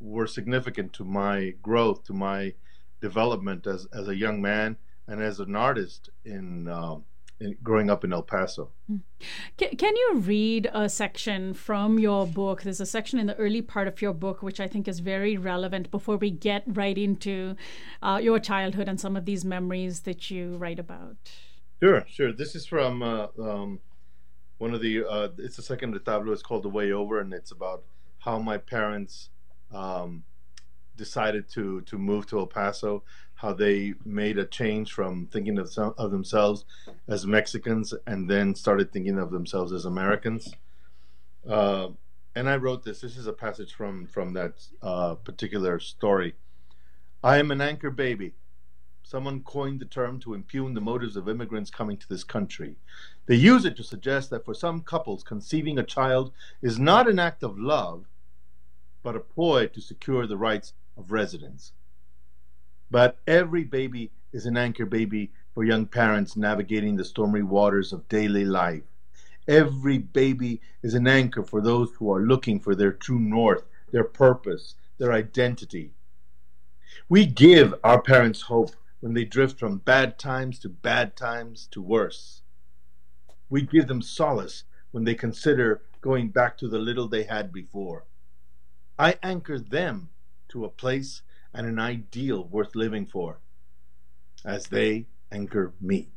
were significant to my growth, to my development as, as a young man and as an artist in, um, in growing up in El Paso. Hmm. Can, can you read a section from your book? There's a section in the early part of your book which I think is very relevant before we get right into uh, your childhood and some of these memories that you write about. Sure, sure. This is from uh, um, one of the. Uh, it's the second retablo. It's called "The Way Over," and it's about how my parents um, decided to to move to El Paso, how they made a change from thinking of, of themselves as Mexicans and then started thinking of themselves as Americans. Uh, and I wrote this. This is a passage from from that uh, particular story. I am an anchor baby, Someone coined the term to impugn the motives of immigrants coming to this country. They use it to suggest that for some couples, conceiving a child is not an act of love, but a ploy to secure the rights of residents. But every baby is an anchor baby for young parents navigating the stormy waters of daily life. Every baby is an anchor for those who are looking for their true north, their purpose, their identity. We give our parents hope when they drift from bad times to bad times to worse. We give them solace when they consider going back to the little they had before. I anchor them to a place and an ideal worth living for, as they anchor me.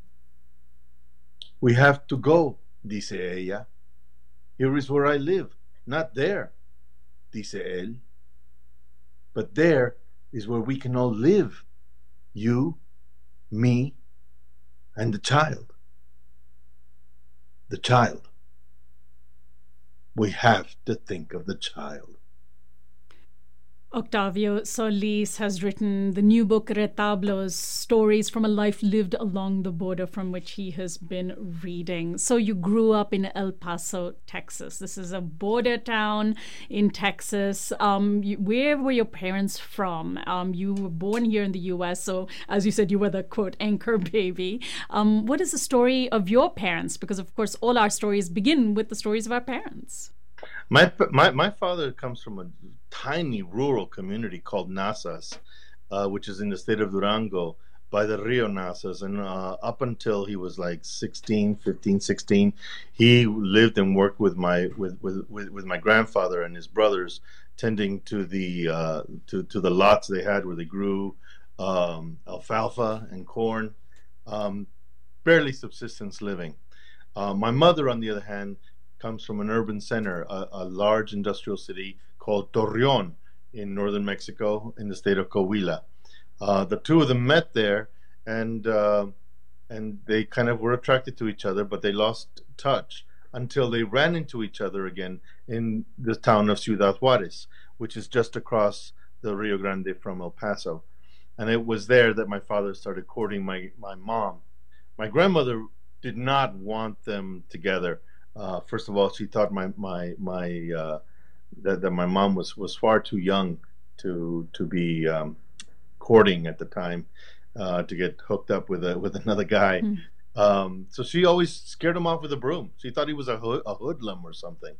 We have to go, dice ella. Here is where I live, not there, dice él. But there is where we can all live you, me, and the child. The child. We have to think of the child. Octavio Solis has written the new book Retablos Stories from a Life Lived Along the Border, from which he has been reading. So, you grew up in El Paso, Texas. This is a border town in Texas. Um, you, where were your parents from? Um, you were born here in the US, so as you said, you were the quote anchor baby. Um, what is the story of your parents? Because, of course, all our stories begin with the stories of our parents. My, my my father comes from a tiny rural community called Nazas, uh, which is in the state of Durango by the Rio Nazas. And uh, up until he was like 16, 15, 16, he lived and worked with my with, with, with, with my grandfather and his brothers, tending to the uh, to, to the lots they had where they grew um, alfalfa and corn, um, barely subsistence living. Uh, my mother, on the other hand, comes from an urban center, a, a large industrial city called Torreon in northern Mexico in the state of Coahuila. Uh, the two of them met there, and uh, and they kind of were attracted to each other, but they lost touch until they ran into each other again in the town of Ciudad Juarez, which is just across the Rio Grande from El Paso. And it was there that my father started courting my, my mom. My grandmother did not want them together. Uh, first of all, she thought my my my uh, that, that my mom was was far too young to to be um, courting at the time uh, to get hooked up with a with another guy. Mm. Um, so she always scared him off with a broom. She thought he was a, hood, a hoodlum or something.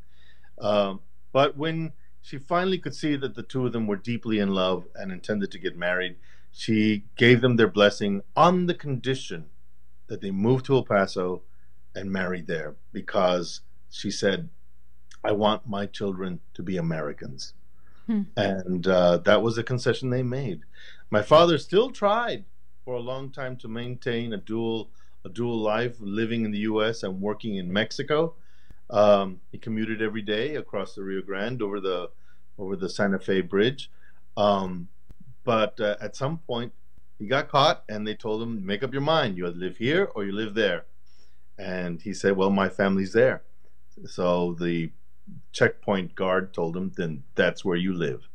Um, but when she finally could see that the two of them were deeply in love and intended to get married, she gave them their blessing on the condition that they moved to El Paso and married there because she said I want my children to be Americans. Hmm. And uh, that was a concession they made. My father still tried for a long time to maintain a dual a dual life, living in the U.S. and working in Mexico. Um, he commuted every day across the Rio Grande over the over the Santa Fe Bridge. Um, but uh, at some point, he got caught, and they told him, "Make up your mind. You either live here or you live there." And he said, "Well, my family's there." So the checkpoint guard told him, then that's where you live.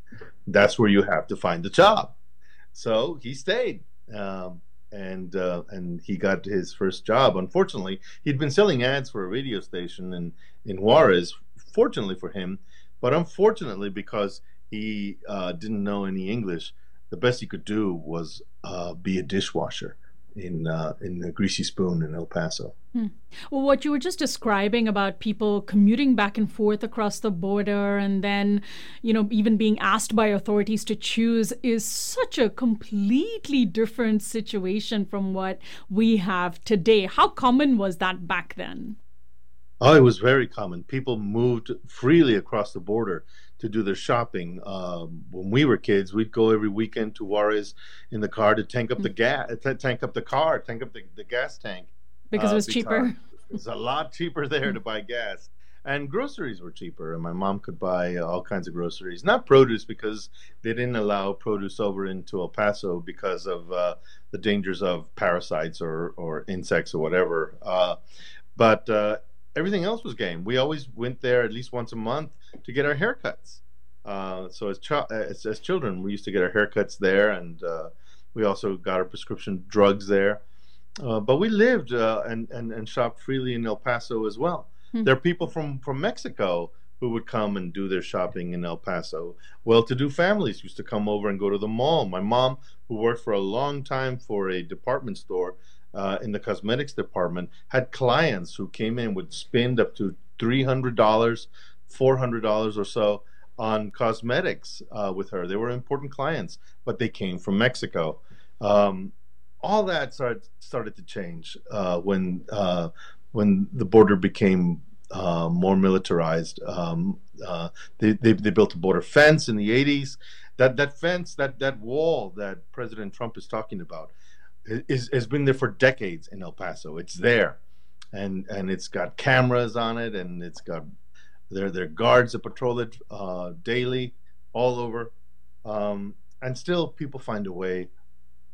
That's where you have to find a job. So he stayed. Um, and uh, and he got his first job. Unfortunately, he'd been selling ads for a radio station in in Juarez. Fortunately for him, but unfortunately because he uh, didn't know any English, the best he could do was uh, be a dishwasher in uh, in the Greasy Spoon in El Paso. Hmm. Well, what you were just describing about people commuting back and forth across the border, and then, you know, even being asked by authorities to choose, is such a completely different situation from what we have today. How common was that back then? Oh, it was very common. People moved freely across the border to do their shopping. Um, when we were kids, we'd go every weekend to Juarez in the car to tank up the mm. gas, tank up the car, tank up the, the gas tank. Because uh, it was cheaper. It was a lot cheaper there to buy gas. And groceries were cheaper, and my mom could buy all kinds of groceries. Not produce because they didn't allow produce over into El Paso because of uh, the dangers of parasites or, or insects or whatever. Uh, but uh, everything else was game. We always went there at least once a month to get our haircuts. Uh, so as, as, as children, we used to get our haircuts there, and uh, We also got our prescription drugs there. Uh, but we lived uh, and, and, and shopped freely in El Paso as well. Hmm. There are people from, from Mexico who would come and do their shopping in El Paso. Well to do families used to come over and go to the mall. My mom, who worked for a long time for a department store uh, in the cosmetics department, had clients who came in, would spend up to $300, $400 or so on cosmetics uh, with her. They were important clients, but they came from Mexico. Um, all that started started to change uh, when uh, when the border became uh, more militarized. Um, uh, they, they they built a border fence in the 80s. That that fence, that that wall that President Trump is talking about, is has been there for decades in El Paso. It's there, and and it's got cameras on it, and it's got there there are guards that patrol it uh, daily, all over, um, and still people find a way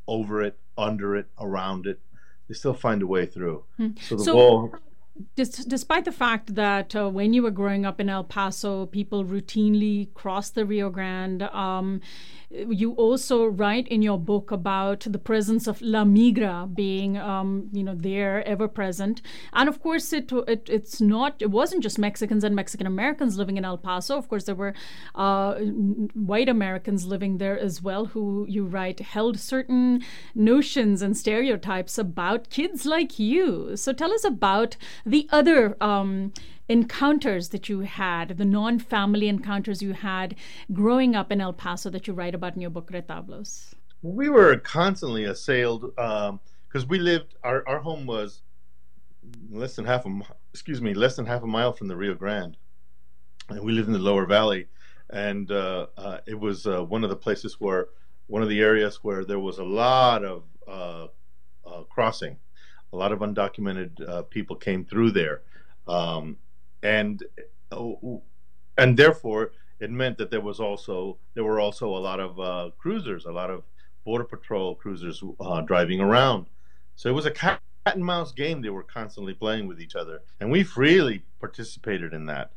over it, under it, around it. They still find a way through. So the So- wall. Dis- despite the fact that uh, when you were growing up in El Paso, people routinely crossed the Rio Grande, um, you also write in your book about the presence of La Migra being, um, you know, there, ever present, and of course, it, it it's not, it wasn't just Mexicans and Mexican Americans living in El Paso. Of course, there were uh, white Americans living there as well, who you write held certain notions and stereotypes about kids like you. So tell us about the other um, encounters that you had, the non family encounters you had growing up in El Paso that you write about in your book, Retablos. we were constantly assailed because we lived our, our home was less than half a excuse me less than half a mile from the Rio Grande, and we lived in the lower valley, and uh, uh, it was uh, one of the places where one of the areas where there was a lot of uh, uh, crossing, a lot of undocumented uh, people came through there, um, and uh, and therefore it meant that there was also there were also a lot of uh, cruisers, a lot of border patrol cruisers uh, driving around. So it was a cat and mouse game they were constantly playing with each other, and we freely participated in that.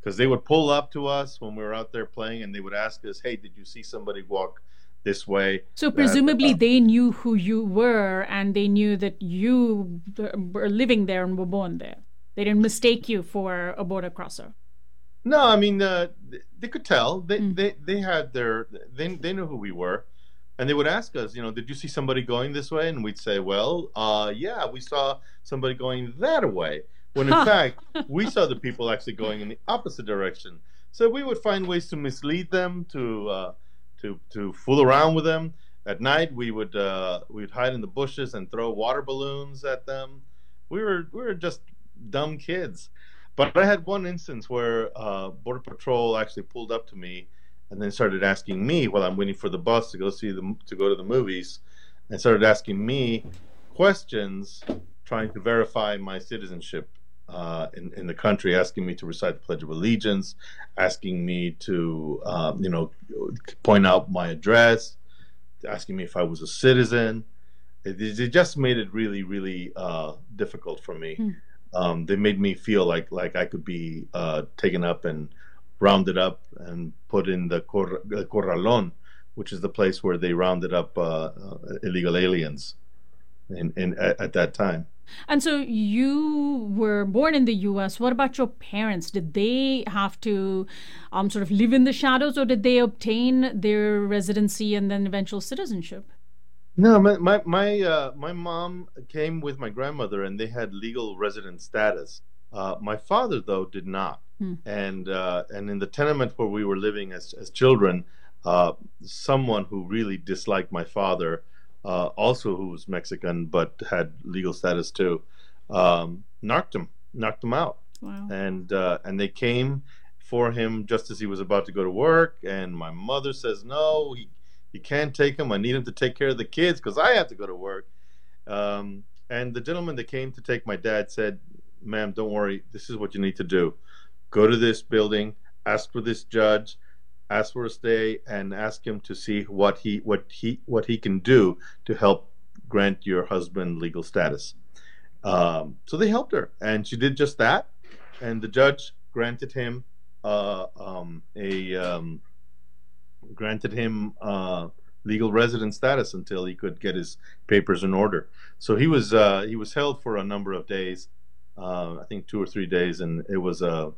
Because they would pull up to us when we were out there playing, and they would ask us, "Hey, did you see somebody walk this way?" So presumably uh, they knew who you were and they knew that you were living there and were born there. They didn't mistake you for a border crosser. No, I mean uh, they could tell. They Mm. they they had their they they knew who we were, and they would ask us, you know, did you see somebody going this way? And we'd say, well, uh, yeah, we saw somebody going that way. When in fact we saw the people actually going in the opposite direction. So we would find ways to mislead them, to uh, to to fool around with them. At night, we would uh, we'd hide in the bushes and throw water balloons at them. We were we were just dumb kids. But I had one instance where uh, Border Patrol actually pulled up to me and then started asking me while I'm waiting for the bus to go see the to go to the movies, and started asking me questions, trying to verify my citizenship uh, in in the country, asking me to recite the Pledge of Allegiance, asking me to um, you know point out my address, asking me if I was a citizen. It, it just made it really really uh, difficult for me Hmm. um, they made me feel like like I could be uh, taken up and rounded up and put in the cor- corralon, which is the place where they rounded up uh, uh, illegal aliens in, in at, at that time. And so you were born in the US. What about your parents? Did they have to um, sort of live in the shadows or did they obtain their residency and then eventual citizenship? No, my my my, uh, my mom came with my grandmother, and they had legal resident status. Uh, my father, though, did not. Hmm. And uh, and in the tenement where we were living as as children, uh, someone who really disliked my father, uh, also who was Mexican but had legal status too, um, knocked him, knocked him out Wow. and uh, and they came for him just as he was about to go to work. And my mother says, "No, he, you can't take him. I need him to take care of the kids because I have to go to work." Um, and the gentleman that came to take my dad said, "Ma'am, don't worry. This is what you need to do. Go to this building, ask for this judge." Ask for a stay and ask him to see what he what he what he can do to help grant your husband legal status. Um, so they helped her, and she did just that and the judge granted him uh, um, a um, granted him uh, legal resident status until he could get his papers in order. So he was uh, he was held for a number of days, uh, I think two or three days, and it was uh,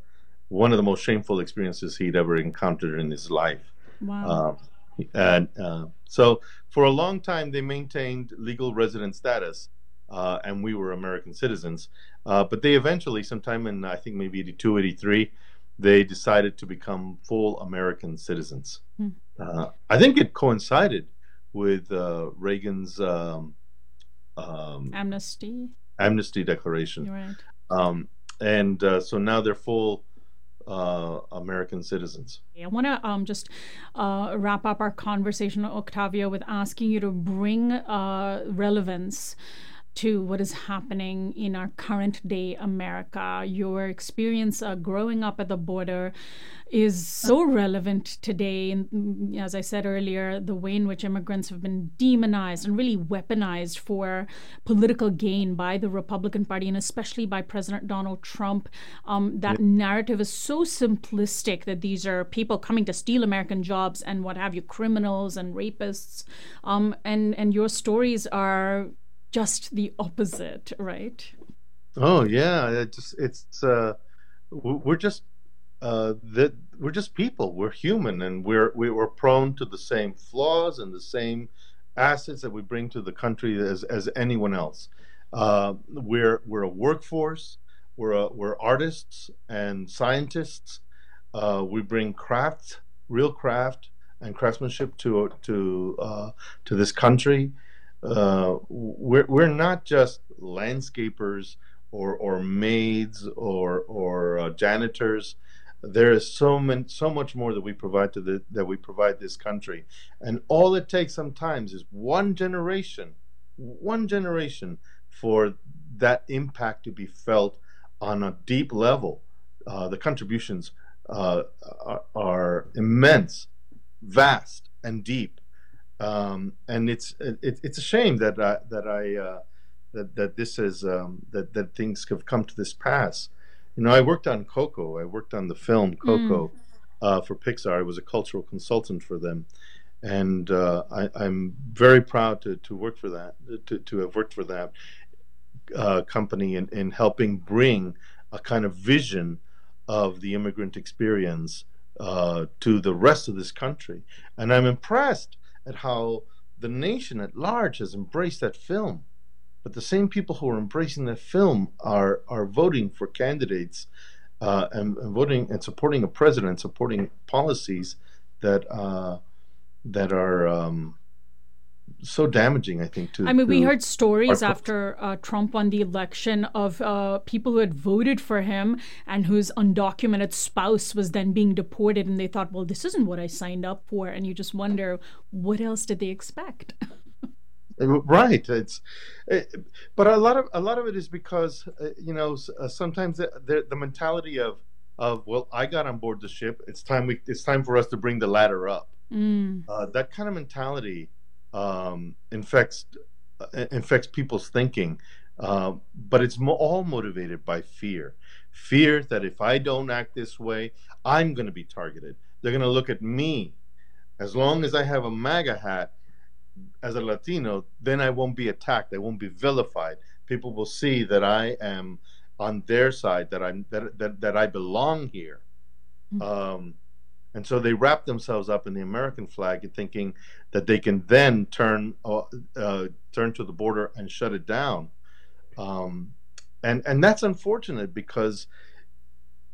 one of the most shameful experiences he'd ever encountered in his life. Wow. Um, and uh, so for a long time they maintained legal resident status, uh, and we were American citizens. Uh, but they eventually, sometime in I think maybe 82, 83, they decided to become full American citizens. Hmm. Uh, I think it coincided with uh, Reagan's um, um, Amnesty. amnesty declaration. You're right. Um, and uh, so now they're full uh, American citizens. I want to um, just uh, wrap up our conversation, Octavio, with asking you to bring uh, relevance to what is happening in our current day America. Your experience uh, growing up at the border is so relevant today. And mm, as I said earlier, the way in which immigrants have been demonized and really weaponized for political gain by the Republican Party and especially by President Donald Trump. Um, that narrative is so simplistic that these are people coming to steal American jobs and what have you, criminals and rapists. Um, and and your stories are just the opposite, right? Oh yeah, it just it's uh, we're just uh, that we're just people. We're human, and we're we- we're prone to the same flaws and the same assets that we bring to the country as as anyone else. Uh, we're we're a workforce. We're a, we're artists and scientists. Uh, we bring craft, real craft and craftsmanship to to uh, to this country. Uh, we're we're not just landscapers or or maids or or uh, janitors. There is so many, so much more that we provide to the that we provide this country, and all it takes sometimes is one generation, one generation for that impact to be felt on a deep level. Uh, the contributions uh, are, are immense, vast, and deep, um, and it's it, it's a shame that I, that I uh, that that this is um, that that things have come to this pass. You know, I worked on Coco. I worked on the film Coco uh, for Pixar. I was a cultural consultant for them, and uh, I, I'm very proud to, to work for that, to, to have worked for that uh, company in, in helping bring a kind of vision of the immigrant experience uh, to the rest of this country. And I'm impressed at how the nation at large has embraced that film. But the same people who are embracing that film are are voting for candidates uh, and, and voting and supporting a president, supporting policies that uh, that are um, so damaging. I think to. I mean, we heard stories our- after uh, Trump won the election of uh, people who had voted for him and whose undocumented spouse was then being deported, and they thought, well, this isn't what I signed up for. And you just wonder, what else did they expect? Right. It's, it, but a lot of a lot of it is because uh, you know uh, sometimes the, the the mentality of of well I got on board the ship. It's time we it's time for us to bring the ladder up. Mm. Uh, that kind of mentality um, infects uh, infects people's thinking, uh, but it's mo- all motivated by fear. Fear that if I don't act this way, I'm going to be targeted. They're going to look at me. As long as I have a MAGA hat as a Latino, then I won't be attacked. I won't be vilified. People will see that I am on their side, that I'm that that, that I belong here. Mhm. Um, and so they wrap themselves up in the American flag, thinking that they can then turn uh, uh, turn to the border and shut it down. Um, and and that's unfortunate because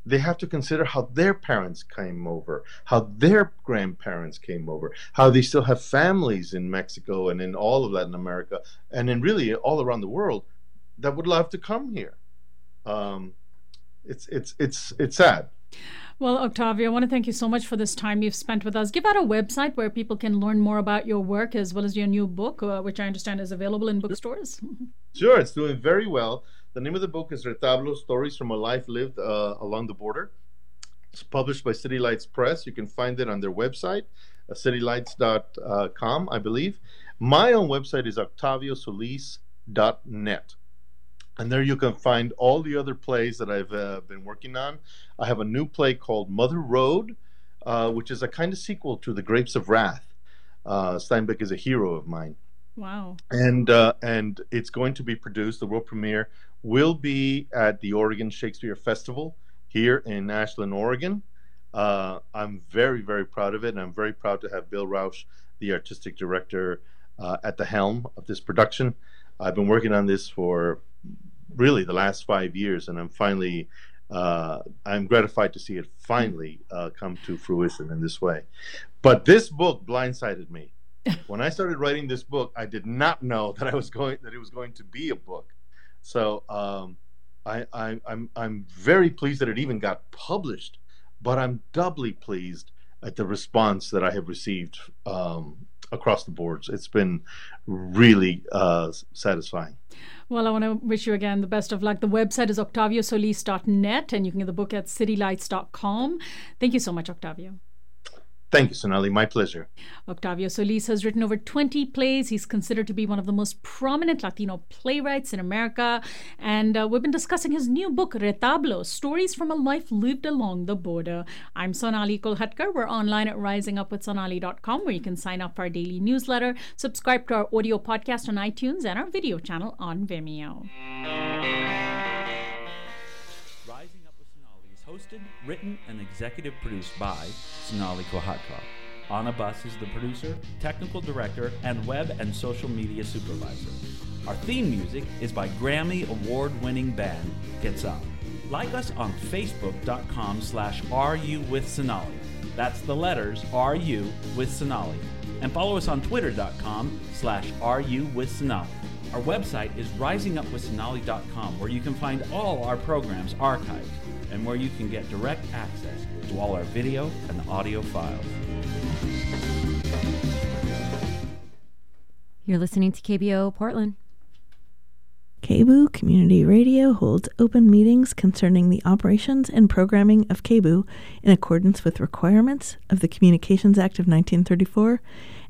they have to consider how their parents came over, how their grandparents came over, how they still have families in Mexico and in all of Latin America, and in really all around the world that would love to come here. Um, it's it's it's it's sad. Well, Octavio, I want to thank you so much for this time you've spent with us. Give out a website where people can learn more about your work as well as your new book, uh, which I understand is available in bookstores. Sure, it's doing very well. The name of the book is Retablo Stories from a Life Lived uh, Along the Border. It's published by City Lights Press. You can find it on their website, uh, citylights.com, I believe. My own website is octaviosolis.net. And there you can find all the other plays that I've uh, been working on. I have a new play called Mother Road, uh, which is a kind of sequel to The Grapes of Wrath. Uh, Steinbeck is a hero of mine. Wow. And uh, and it's going to be produced. The world premiere will be at the Oregon Shakespeare Festival here in Ashland, Oregon. Uh, I'm very very proud of it, and I'm very proud to have Bill Rauch, the artistic director, uh, at the helm of this production. I've been working on this for really the last five years, and I'm finally uh, I'm gratified to see it finally uh, come to fruition in this way. But this book blindsided me when I started writing this book, I did not know that I was going that it was going to be a book. So um, I, I, I'm I'm very pleased that it even got published, but I'm doubly pleased at the response that I have received um, across the boards. It's been really uh, satisfying. Well, I want to wish you again the best of luck. The website is octaviosolis.net and you can get the book at citylights.com. Thank you so much, Octavio. Thank you, Sonali. My pleasure. Octavio Solis has written over 20 plays. He's considered to be one of the most prominent Latino playwrights in America. And uh, we've been discussing his new book, Retablo Stories from a Life Lived Along the Border. I'm Sonali Kolhatkar. We're online at risingupwithsonali.com where you can sign up for our daily newsletter, subscribe to our audio podcast on iTunes, and our video channel on Vimeo. Hosted, written, and executive produced by Sonali Kolhatkar. Anna Bus is the producer, technical director, and web and social media supervisor. Our theme music is by Grammy award-winning band Quetzal. Like us on facebook.com slash RU with Sonali. That's the letters RU with Sonali. And follow us on twitter.com slash RU with Sonali. Our website is risingupwithsonali.com where you can find all our programs archived and where you can get direct access to all our video and audio files. You're listening to KBOO Portland. KBOO Community Radio holds open meetings concerning the operations and programming of KBOO in accordance with requirements of the Communications Act of 1934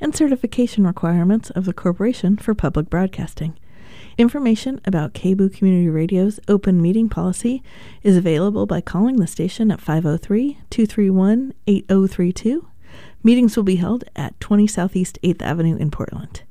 and certification requirements of the Corporation for Public Broadcasting. Information about KBOO Community Radio's open meeting policy is available by calling the station at 503 231 8032. Meetings will be held at 20 Southeast 8th Avenue in Portland.